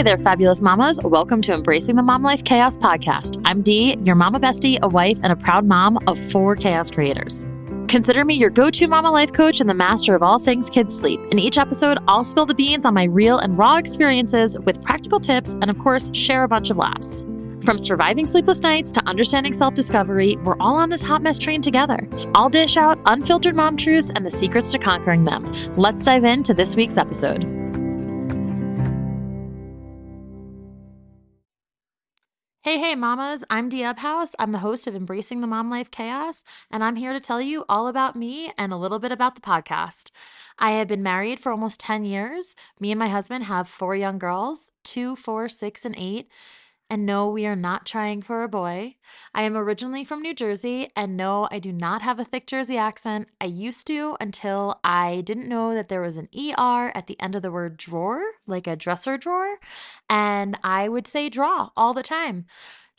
Hey there, fabulous mamas. Welcome to Embracing the Mom Life Chaos podcast. I'm Dee, your mama bestie, a wife, and a proud mom of four chaos creators. Consider me your go to mama life coach and the master of all things kids sleep. In each episode, I'll spill the beans on my real and raw experiences with practical tips and, of course, share a bunch of laughs. From surviving sleepless nights to understanding self discovery, we're all on this hot mess train together. I'll dish out unfiltered mom truths and the secrets to conquering them. Let's dive into this week's episode. Hey, hey, mamas. I'm Dee Ubhaus. I'm the host of Embracing the Mom Life Chaos, and I'm here to tell you all about me and a little bit about the podcast. I have been married for almost 10 years. Me and my husband have four young girls two, four, six, and eight. And no, we are not trying for a boy. I am originally from New Jersey, and no, I do not have a thick Jersey accent. I used to until I didn't know that there was an ER at the end of the word drawer, like a dresser drawer. And I would say draw all the time.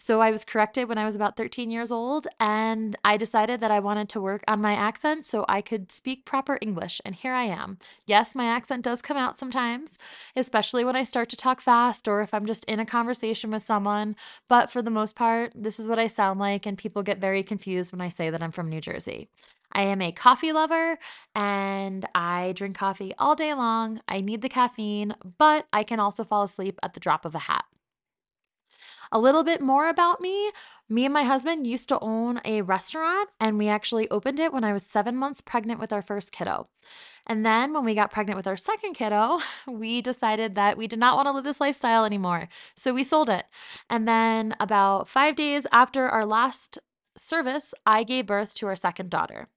So I was corrected when I was about 13 years old, and I decided that I wanted to work on my accent so I could speak proper English. And here I am. Yes, my accent does come out sometimes, especially when I start to talk fast or if I'm just in a conversation with someone. But for the most part, this is what I sound like, and people get very confused when I say that I'm from New Jersey. I am a coffee lover and I drink coffee all day long. I need the caffeine, but I can also fall asleep at the drop of a hat. A little bit more about me. Me and my husband used to own a restaurant, and we actually opened it when I was seven months pregnant with our first kiddo. And then when we got pregnant with our second kiddo, we decided that we did not want to live this lifestyle anymore. So we sold it. And then about five days after our last service, I gave birth to our second daughter.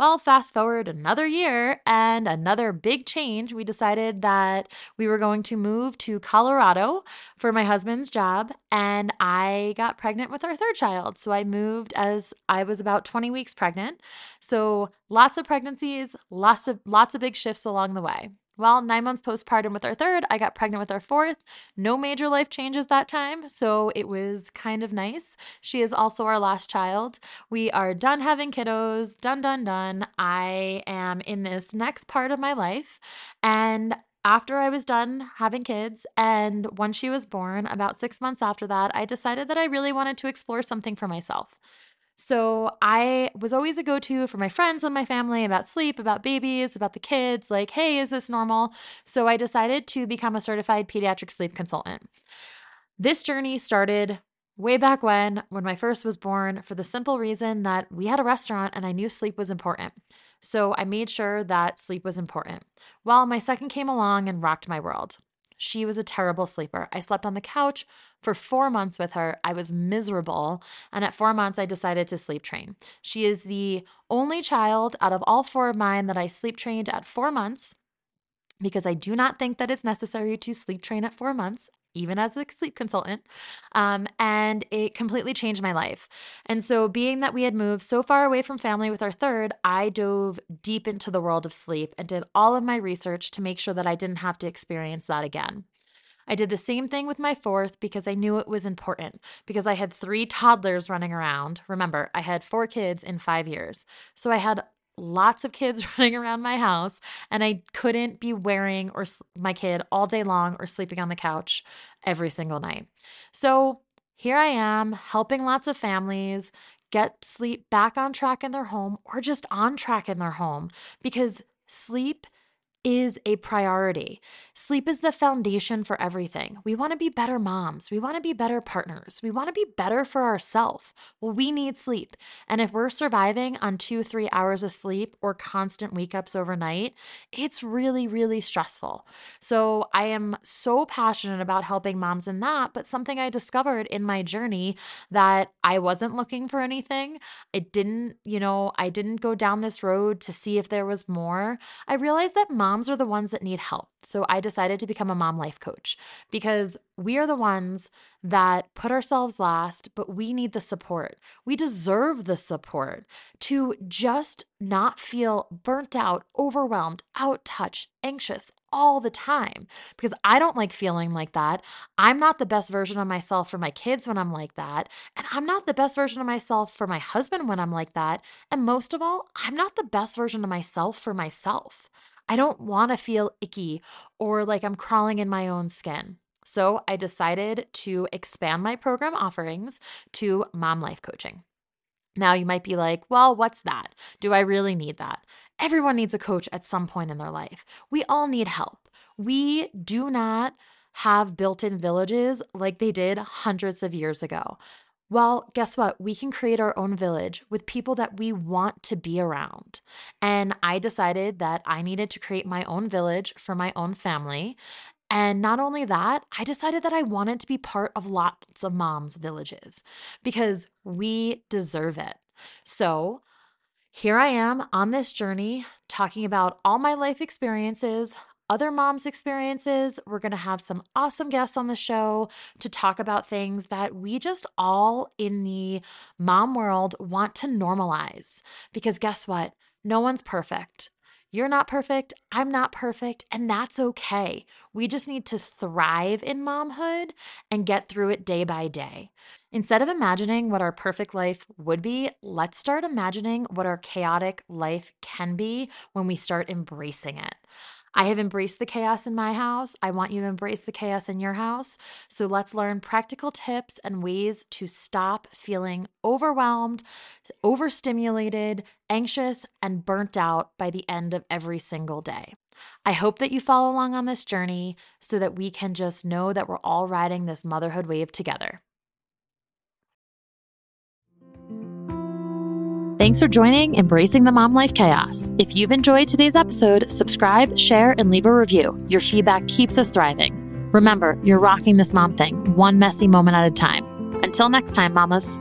Well, fast forward another year and another big change. We decided that we were going to move to Colorado for my husband's job, and I got pregnant with our third child. So I moved as I was about 20 weeks pregnant. So lots of pregnancies, lots of lots of big shifts along the way. Well, nine months postpartum with our third, I got pregnant with our fourth. No major life changes that time, so it was kind of nice. She is also our last child. We are done having kiddos, done, done, done. I am in this next part of my life, and after I was done having kids, and when she was born, about six months after that, I decided that I really wanted to explore something for myself. So I was always a go to for my friends and my family about sleep, about babies, about the kids, like, hey, is this normal? So I decided to become a certified pediatric sleep consultant. This journey started way back when, when my first was born, for the simple reason that we had a restaurant and I knew sleep was important. So I made sure that sleep was important. Well, my second came along and rocked my world. She was a terrible sleeper. I slept on the couch for four months with her. I was miserable. And at four months, I decided to sleep train. She is the only child out of all four of mine that I sleep trained at four months because I do not think that it's necessary to sleep train at four months, even as a sleep consultant. Um, and it completely changed my life. And so, being that we had moved so far away from family with our third, I dove deep into the world of sleep and did all of my research to make sure that I didn't have to experience that again. I did the same thing with my fourth because I knew it was important because I had three toddlers running around. Remember, I had four kids in five years. So I had lots of kids running around my house and I couldn't be wearing or my kid all day long or sleeping on the couch every single night. So here I am helping lots of families get sleep back on track in their home or just on track in their home because sleep is a priority. Sleep is the foundation for everything. We want to be better moms. We want to be better partners. We want to be better for ourselves. Well, we need sleep. And if we're surviving on two, three hours of sleep or constant wake ups overnight, it's really, really stressful. So I am so passionate about helping moms in that. But something I discovered in my journey that I wasn't looking for anything, it didn't, you know, I didn't go down this road to see if there was more. I realized that moms moms are the ones that need help. So I decided to become a mom life coach because we are the ones that put ourselves last, but we need the support. We deserve the support to just not feel burnt out, overwhelmed, out touched, anxious all the time because I don't like feeling like that. I'm not the best version of myself for my kids when I'm like that. And I'm not the best version of myself for my husband when I'm like that. And most of all, I'm not the best version of myself for myself. I don't want to feel icky or like I'm crawling in my own skin. So I decided to expand my program offerings to mom life coaching. Now you might be like, well, what's that? Do I really need that? Everyone needs a coach at some point in their life. We all need help. We do not have built in villages like they did hundreds of years ago. Well, guess what? We can create our own village with people that we want to be around. And I decided that I needed to create my own village for my own family. And not only that, I decided that I wanted to be part of lots of moms' villages because we deserve it. So here I am on this journey talking about all my life experiences, other moms' experiences. We're going to have some awesome guests on the show to talk about things that we just all in the mom world want to normalize. Because guess what? No one's perfect. You're not perfect. I'm not perfect. And that's okay. We just need to thrive in momhood and get through it day by day. Instead of imagining what our perfect life would be, let's start imagining what our chaotic life can be when we start embracing it. I have embraced the chaos in my house. I want you to embrace the chaos in your house. So let's learn practical tips and ways to stop feeling overwhelmed, overstimulated, anxious, and burnt out by the end of every single day. I hope that you follow along on this journey so that we can just know that we're all riding this motherhood wave together. Thanks for joining Embracing the Mom Life Chaos. If you've enjoyed today's episode, subscribe, share, and leave a review. Your feedback keeps us thriving. Remember, you're rocking this mom thing, one messy moment at a time. Until next time, mamas.